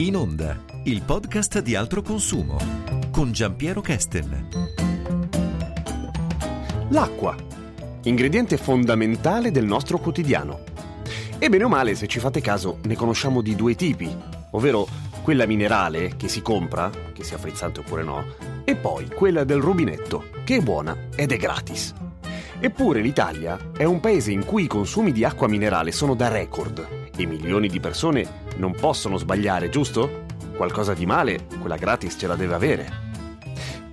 In onda, il podcast di altro consumo con Giampiero Kesten. L'acqua, ingrediente fondamentale del nostro quotidiano. E bene o male, se ci fate caso, ne conosciamo di due tipi, ovvero quella minerale che si compra, che sia frizzante oppure no, e poi quella del rubinetto, che è buona ed è gratis. Eppure l'Italia è un paese in cui i consumi di acqua minerale sono da record e milioni di persone non possono sbagliare, giusto? Qualcosa di male, quella gratis ce la deve avere.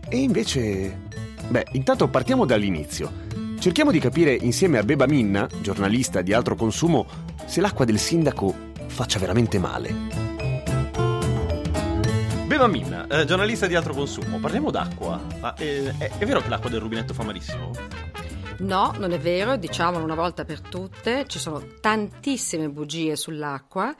E invece... Beh, intanto partiamo dall'inizio. Cerchiamo di capire insieme a Beba Minna, giornalista di altro consumo, se l'acqua del sindaco faccia veramente male. Beba Minna, eh, giornalista di altro consumo, parliamo d'acqua. Ma eh, è, è vero che l'acqua del rubinetto fa malissimo? No, non è vero, diciamolo una volta per tutte, ci sono tantissime bugie sull'acqua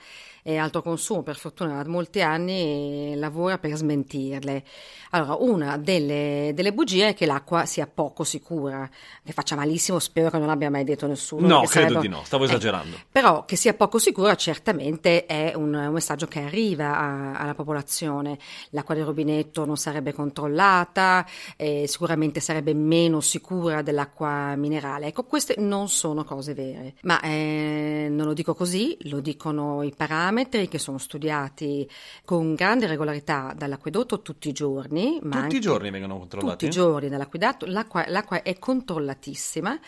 e Alto Consumo per fortuna da molti anni lavora per smentirle. Allora, una delle, delle, bugie è che l'acqua sia poco sicura, che faccia malissimo, spero che non abbia mai detto nessuno. No, credo sarebbe... di no, stavo eh, esagerando. Però che sia poco sicura certamente è un, un messaggio che arriva a, alla popolazione. L'acqua del rubinetto non sarebbe controllata, eh, sicuramente sarebbe meno sicura dell'acqua minerale. Ecco, queste non sono cose vere, ma eh, non lo dico così, lo dicono i parametri parametri che sono studiati con grande regolarità dall'acquedotto tutti i giorni. tutti i giorni vengono controllati? Tutti i giorni dall'acquedotto, l'acqua, l'acqua è controllatissima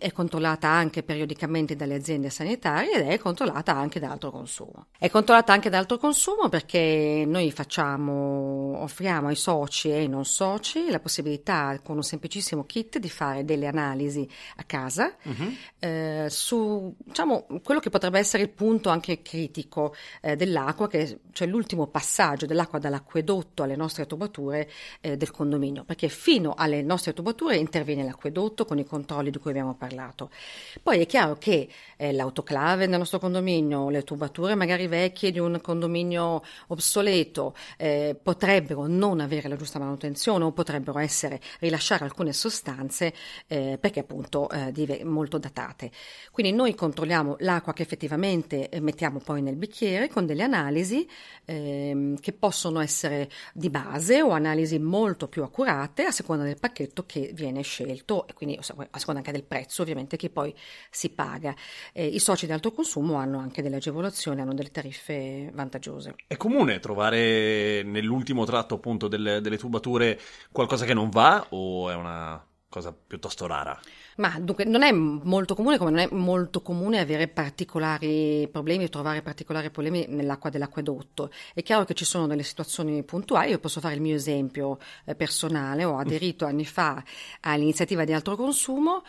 è controllata anche periodicamente dalle aziende sanitarie ed è controllata anche da altro consumo. È controllata anche da altro consumo perché noi facciamo, offriamo ai soci e ai non soci la possibilità con un semplicissimo kit di fare delle analisi a casa uh-huh. eh, su diciamo, quello che potrebbe essere il punto anche critico eh, dell'acqua, che cioè l'ultimo passaggio dell'acqua dall'acquedotto alle nostre tubature eh, del condominio, perché fino alle nostre tubature interviene l'acquedotto con i controlli di cui abbiamo parlato parlato. Poi è chiaro che eh, l'autoclave nel nostro condominio, le tubature magari vecchie di un condominio obsoleto eh, potrebbero non avere la giusta manutenzione o potrebbero essere rilasciare alcune sostanze eh, perché appunto eh, dive- molto datate. Quindi noi controlliamo l'acqua che effettivamente eh, mettiamo poi nel bicchiere con delle analisi ehm, che possono essere di base o analisi molto più accurate a seconda del pacchetto che viene scelto e quindi a seconda anche del prezzo ovviamente che poi si paga. Eh, I soci di alto consumo hanno anche delle agevolazioni, hanno delle tariffe vantaggiose. È comune trovare nell'ultimo tratto appunto delle, delle tubature qualcosa che non va o è una cosa piuttosto rara? Ma dunque non è molto comune come non è molto comune avere particolari problemi, trovare particolari problemi nell'acqua dell'acquedotto. È chiaro che ci sono delle situazioni puntuali, io posso fare il mio esempio eh, personale, ho aderito anni fa all'iniziativa di altro consumo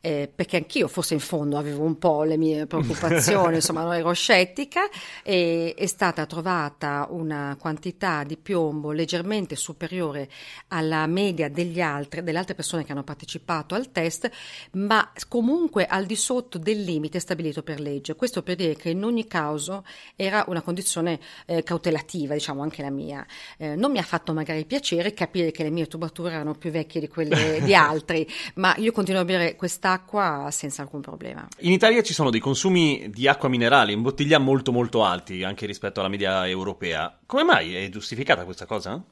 eh, perché anch'io forse in fondo avevo un po' le mie preoccupazioni, insomma non ero scettica, e è stata trovata una quantità di piombo leggermente superiore alla media degli altri, delle altre persone che hanno partecipato al test, ma comunque al di sotto del limite stabilito per legge. Questo per dire che in ogni caso era una condizione eh, cautelativa, diciamo anche la mia. Eh, non mi ha fatto magari piacere capire che le mie tubature erano più vecchie di quelle di altri, ma io continuo a bere questa quest'acqua senza alcun problema. In Italia ci sono dei consumi di acqua minerale in bottiglia molto molto alti, anche rispetto alla media europea. Come mai è giustificata questa cosa?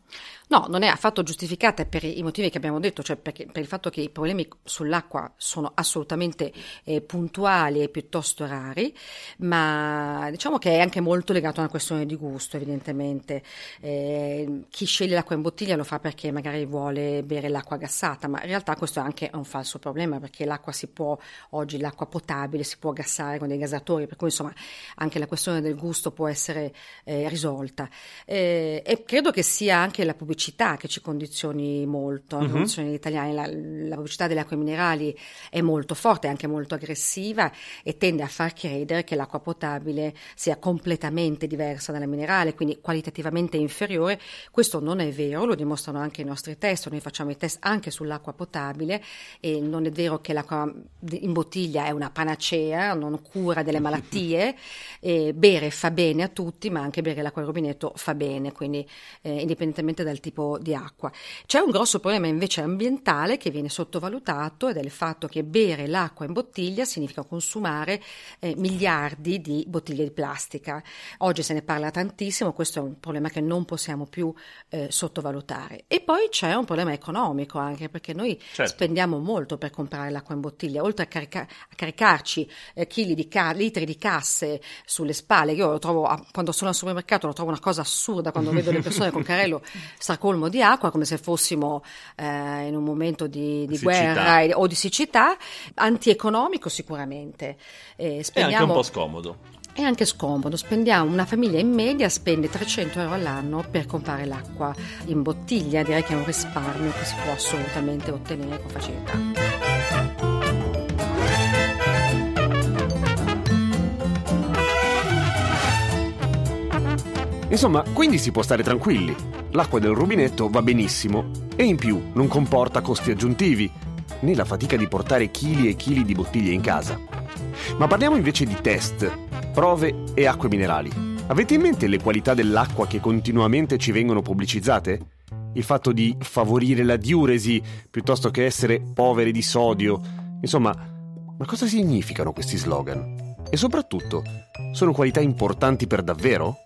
No, non è affatto giustificata per i motivi che abbiamo detto, cioè perché, per il fatto che i problemi sull'acqua sono assolutamente eh, puntuali e piuttosto rari, ma diciamo che è anche molto legato a una questione di gusto, evidentemente. Eh, chi sceglie l'acqua in bottiglia lo fa perché magari vuole bere l'acqua gassata, ma in realtà questo è anche un falso problema perché l'acqua si può, oggi l'acqua potabile si può gassare con dei gasatori, per cui insomma anche la questione del gusto può essere eh, risolta. Eh, e credo che sia anche la pubblicità che ci condizioni molto, uh-huh. condizioni italiane. La, la, pubblicità delle acque minerali è molto forte, anche molto aggressiva e tende a far credere che l'acqua potabile sia completamente diversa dalla minerale, quindi qualitativamente inferiore. Questo non è vero, lo dimostrano anche i nostri test, noi facciamo i test anche sull'acqua potabile e non è vero che l'acqua l'acqua in bottiglia è una panacea, non cura delle malattie, bere fa bene a tutti, ma anche bere l'acqua del rubinetto fa bene, quindi eh, indipendentemente dal tipo di acqua. C'è un grosso problema invece ambientale che viene sottovalutato ed è il fatto che bere l'acqua in bottiglia significa consumare eh, miliardi di bottiglie di plastica. Oggi se ne parla tantissimo, questo è un problema che non possiamo più eh, sottovalutare. E poi c'è un problema economico anche perché noi certo. spendiamo molto per comprare l'acqua in bottiglia, oltre a, carica- a caricarci eh, di ca- litri di casse sulle spalle, io lo trovo, quando sono al supermercato lo trovo una cosa assurda quando vedo le persone con carrello stracolmo di acqua come se fossimo eh, in un momento di, di guerra o di siccità, antieconomico sicuramente. Eh, spendiamo... È anche un po' scomodo. È anche scomodo, spendiamo, una famiglia in media spende 300 euro all'anno per comprare l'acqua in bottiglia, direi che è un risparmio che si può assolutamente ottenere con facilità. Insomma, quindi si può stare tranquilli. L'acqua del rubinetto va benissimo e in più non comporta costi aggiuntivi, né la fatica di portare chili e chili di bottiglie in casa. Ma parliamo invece di test prove e acque minerali. Avete in mente le qualità dell'acqua che continuamente ci vengono pubblicizzate? Il fatto di favorire la diuresi piuttosto che essere poveri di sodio. Insomma, ma cosa significano questi slogan? E soprattutto, sono qualità importanti per davvero?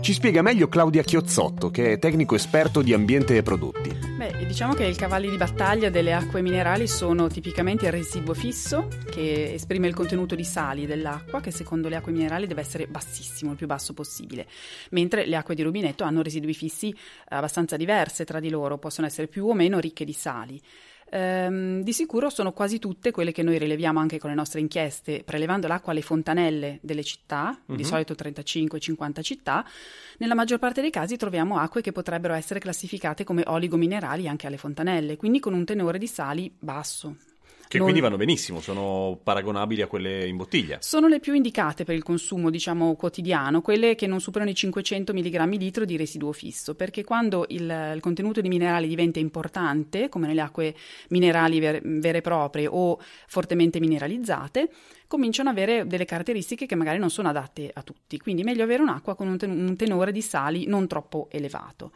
Ci spiega meglio Claudia Chiozzotto, che è tecnico esperto di ambiente e prodotti. Beh, diciamo che i cavalli di battaglia delle acque minerali sono tipicamente il residuo fisso, che esprime il contenuto di sali dell'acqua, che secondo le acque minerali deve essere bassissimo, il più basso possibile, mentre le acque di rubinetto hanno residui fissi abbastanza diverse tra di loro, possono essere più o meno ricche di sali. Ehm, di sicuro sono quasi tutte quelle che noi rileviamo anche con le nostre inchieste, prelevando l'acqua alle fontanelle delle città, uh-huh. di mhm. solito 35-50 città. Nella maggior parte dei casi troviamo acque che potrebbero essere classificate come oligominerali anche alle fontanelle, quindi con un tenore di sali basso, che non... quindi vanno benissimo, sono paragonabili a quelle in bottiglia. Sono le più indicate per il consumo, diciamo, quotidiano, quelle che non superano i 500 mg litro di residuo fisso, perché quando il, il, contenuto di minerali diventa importante, come nelle acque minerali ver- vere e proprie o fortemente mineralizzate, cominciano ad avere delle caratteristiche che magari non sono adatte a tutti. Quindi meglio avere un'acqua con un tenore di sali non troppo elevato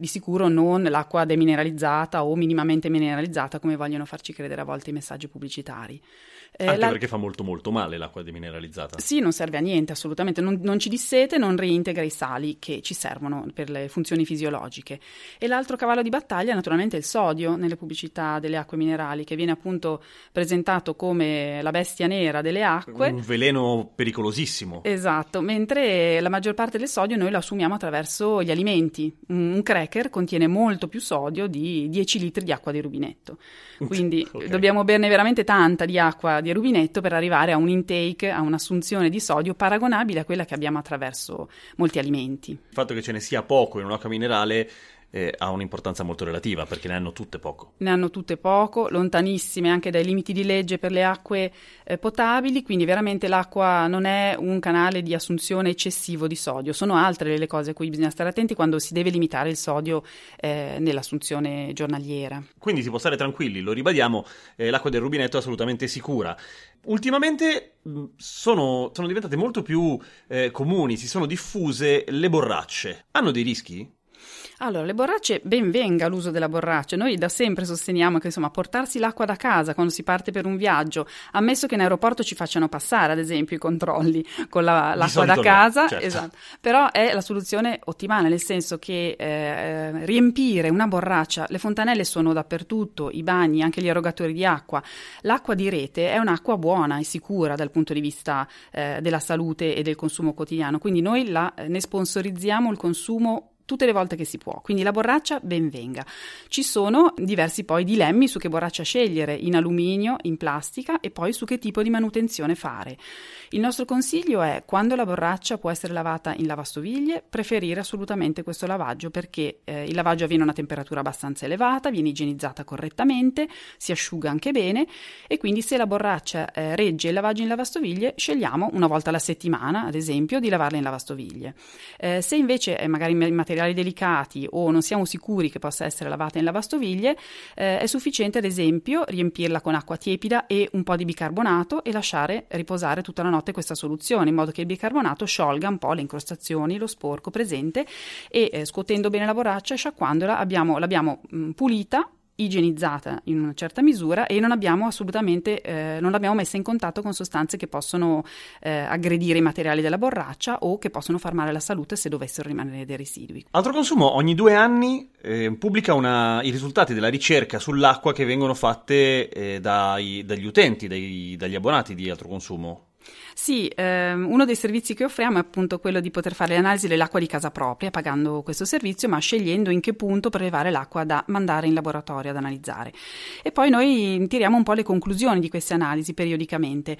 di sicuro non l'acqua demineralizzata o minimamente mineralizzata come vogliono farci credere a volte i messaggi pubblicitari. Eh, Anche la... perché fa molto molto male l'acqua demineralizzata. Sì, non serve a niente assolutamente, non, non, ci dissete, non reintegra i sali che ci servono per le funzioni fisiologiche. E l'altro cavallo di battaglia è naturalmente il sodio nelle pubblicità delle acque minerali, che viene appunto presentato come la bestia nera delle acque. Un veleno pericolosissimo. Esatto, mentre la maggior parte del sodio noi lo assumiamo attraverso gli alimenti. Un cracker contiene molto più sodio di 10 litri di acqua di rubinetto. Quindi okay. dobbiamo berne veramente tanta di acqua di rubinetto per arrivare a un intake, a un'assunzione di sodio paragonabile a quella che abbiamo attraverso molti alimenti. Il fatto che ce ne sia poco in un'acqua minerale eh, ha un'importanza molto relativa perché ne hanno tutte poco. Ne hanno tutte poco, lontanissime anche dai limiti di legge per le acque eh, potabili, quindi veramente l'acqua non è un canale di assunzione eccessivo di sodio, sono altre le cose a cui bisogna stare attenti quando si deve limitare il sodio eh, nell'assunzione giornaliera. Quindi si può stare tranquilli, lo ribadiamo, eh, l'acqua del rubinetto è assolutamente sicura. Ultimamente sono, sono diventate molto più eh, comuni, si sono diffuse le borracce. Hanno dei rischi? Allora, le borracce, ben venga l'uso della borraccia. Noi da sempre sosteniamo che insomma portarsi l'acqua da casa quando si parte per un viaggio, ammesso che in aeroporto ci facciano passare, ad esempio, i controlli con la, l'acqua da casa, no, certo. esatto. però è la soluzione ottimale, nel senso che eh, riempire una borraccia, le fontanelle sono dappertutto, i bagni, anche gli erogatori di acqua. L'acqua di rete è un'acqua buona e sicura dal punto di vista eh, della salute e del consumo quotidiano, quindi noi la, ne sponsorizziamo il consumo tutte le volte che si può. Quindi la borraccia ben venga. Ci sono diversi poi dilemmi su che borraccia scegliere, in alluminio, in plastica e poi su che tipo di manutenzione fare. Il nostro consiglio è quando la borraccia può essere lavata in lavastoviglie, preferire assolutamente questo lavaggio perché eh, il lavaggio avviene a una temperatura abbastanza elevata, viene igienizzata correttamente, si asciuga anche bene e quindi se la borraccia eh, regge il lavaggio in lavastoviglie, scegliamo una volta alla settimana, ad esempio, di lavarla in lavastoviglie. Eh, se invece è magari in materiale materiali delicati o non siamo sicuri che possa essere lavata in lavastoviglie, eh, è sufficiente ad esempio riempirla con acqua tiepida e un po' di bicarbonato e lasciare riposare tutta la notte questa soluzione in modo che il bicarbonato sciolga un po' le incrostazioni, lo sporco presente e eh, scuotendo bene la borraccia e sciacquandola abbiamo, l'abbiamo mh, pulita igienizzata in una certa misura e non abbiamo assolutamente eh, non l'abbiamo messa in contatto con sostanze che possono eh, aggredire i materiali della borraccia o che possono far male alla salute se dovessero rimanere dei residui. Altro consumo ogni due anni eh, pubblica una, i risultati della ricerca sull'acqua che vengono fatte eh, dai, dagli utenti, dai, dagli abbonati di altro consumo. Sì, ehm, uno dei servizi che offriamo è appunto quello di poter fare le analisi dell'acqua di casa propria, pagando questo servizio, ma scegliendo in che punto prelevare l'acqua da mandare in laboratorio ad analizzare. E poi noi tiriamo un po' le conclusioni di queste analisi periodicamente.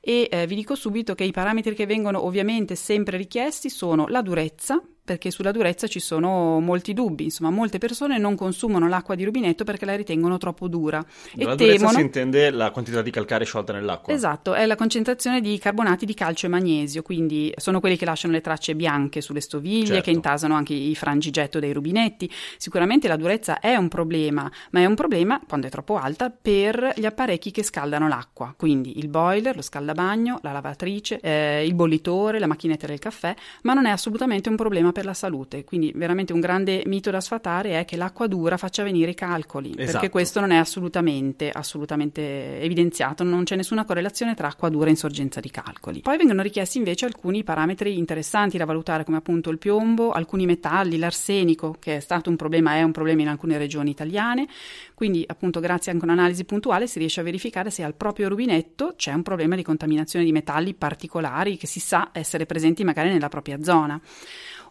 E eh, vi dico subito che i parametri che vengono ovviamente sempre richiesti sono la durezza, perché sulla durezza ci sono molti dubbi, insomma molte persone non consumano l'acqua di rubinetto perché la ritengono troppo dura Dalla e durezza temono... si intende la quantità di calcare sciolta nell'acqua. Esatto, è la concentrazione di carbonati di calcio e magnesio, quindi sono quelli che lasciano le tracce bianche sulle stoviglie, Certo. che intasano anche i frangigetto dei rubinetti. Sicuramente la durezza è un problema, ma è un problema, quando è troppo alta, per gli apparecchi che scaldano l'acqua, quindi il boiler, lo scaldabagno, la lavatrice, eh, il bollitore, la macchinetta del caffè, ma non è assolutamente un problema per la salute. Quindi veramente un grande mito da sfatare è che l'acqua dura faccia venire i calcoli, Esatto. perché questo non è assolutamente, assolutamente evidenziato, non c'è nessuna correlazione tra acqua dura e insorgenza di calcoli. Poi vengono richiesti invece alcuni parametri interessanti da valutare, come appunto il piombo, alcuni metalli, l'arsenico, che è stato un problema, è un problema in alcune regioni italiane. Quindi, appunto, grazie anche a un'analisi puntuale si riesce a verificare se al proprio rubinetto c'è un problema di contaminazione di metalli particolari che si sa essere presenti magari nella propria zona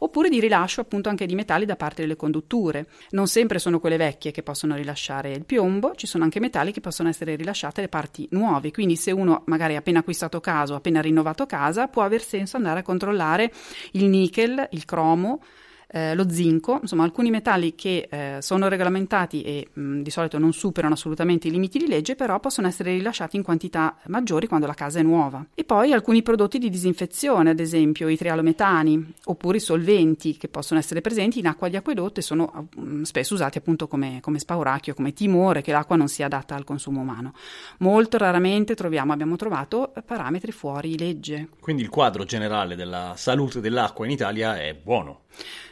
oppure di rilascio appunto anche di metalli da parte delle condutture. Non sempre sono quelle vecchie che possono rilasciare il piombo, ci sono anche metalli che possono essere rilasciate le parti nuove, quindi se uno magari ha appena acquistato casa appena rinnovato casa, può aver senso andare a controllare il nickel, il cromo, eh, lo zinco, insomma alcuni metalli che eh, sono regolamentati e mh, di solito non superano assolutamente i limiti di legge, però possono essere rilasciati in quantità maggiori quando la casa è nuova. E poi alcuni prodotti di disinfezione, ad esempio i trialometani, oppure i solventi che possono essere presenti in acqua di acquedotto e sono mh, spesso usati appunto come, come spauracchio, come timore che l'acqua non sia adatta al consumo umano. Molto raramente troviamo, abbiamo trovato parametri fuori legge. Quindi il quadro generale della salute dell'acqua in Italia è buono.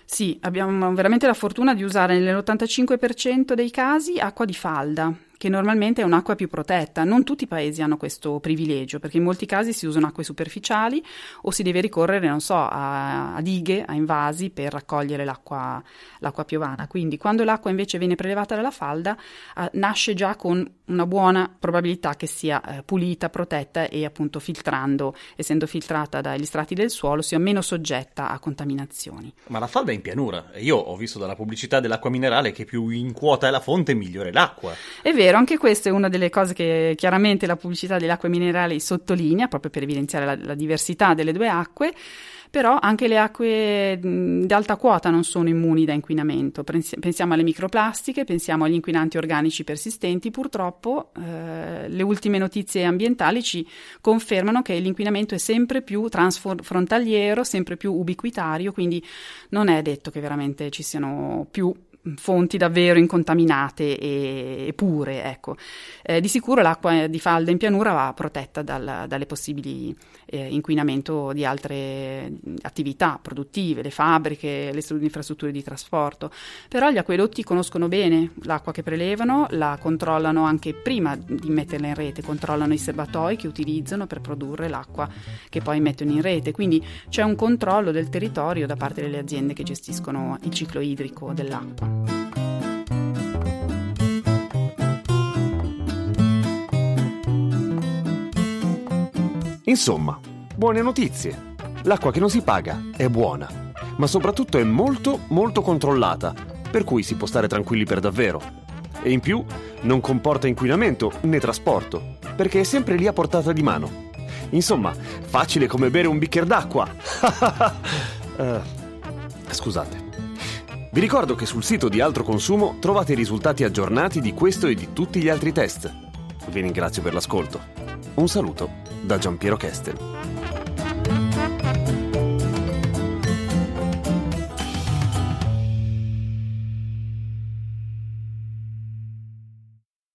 Sì, abbiamo veramente la fortuna di usare nell'85% dei casi acqua di falda, che normalmente è un'acqua più protetta. Non tutti i paesi hanno questo privilegio, perché in molti casi si usano acque superficiali o si deve ricorrere, non so, a, a dighe, a invasi per raccogliere l'acqua, l'acqua piovana. Quindi quando l'acqua invece viene prelevata dalla falda, eh, nasce già con una buona probabilità che sia eh, pulita, protetta e appunto filtrando, essendo filtrata dagli strati del suolo, sia meno soggetta a contaminazioni. Ma la falda è in pianura e io ho visto dalla pubblicità dell'acqua minerale che più in quota è la fonte migliore l'acqua. È vero, anche questa è una delle cose che chiaramente la pubblicità delle acque minerali sottolinea, proprio per evidenziare la, la diversità delle due acque. Però anche le acque di alta quota non sono immuni da inquinamento. Pensi- Pensiamo alle microplastiche, pensiamo agli inquinanti organici persistenti. Purtroppo eh, le ultime notizie ambientali ci confermano che l'inquinamento è sempre più transfrontaliero, sempre più ubiquitario, quindi non è detto che veramente ci siano più fonti davvero incontaminate e, e pure, ecco. Eh, di sicuro l'acqua di falda in pianura va protetta dal, dalle possibili eh, inquinamento di altre attività produttive, le fabbriche, le stru- infrastrutture di trasporto. Però gli acquedotti conoscono bene l'acqua che prelevano, la controllano anche prima di metterla in rete, controllano i serbatoi che utilizzano per produrre l'acqua che poi mettono in rete. Quindi c'è un controllo del territorio da parte delle aziende che gestiscono il ciclo idrico dell'acqua. Insomma, buone notizie. L'acqua che non si paga è buona, ma soprattutto è molto molto controllata, per cui si può stare tranquilli per davvero. E in più non comporta inquinamento né trasporto, perché è sempre lì a portata di mano. Insomma, facile come bere un bicchiere d'acqua. Eh, scusate. Vi ricordo che sul sito di Altro Consumo trovate i risultati aggiornati di questo e di tutti gli altri test. Vi ringrazio per l'ascolto. Un saluto da Giampiero Kestel.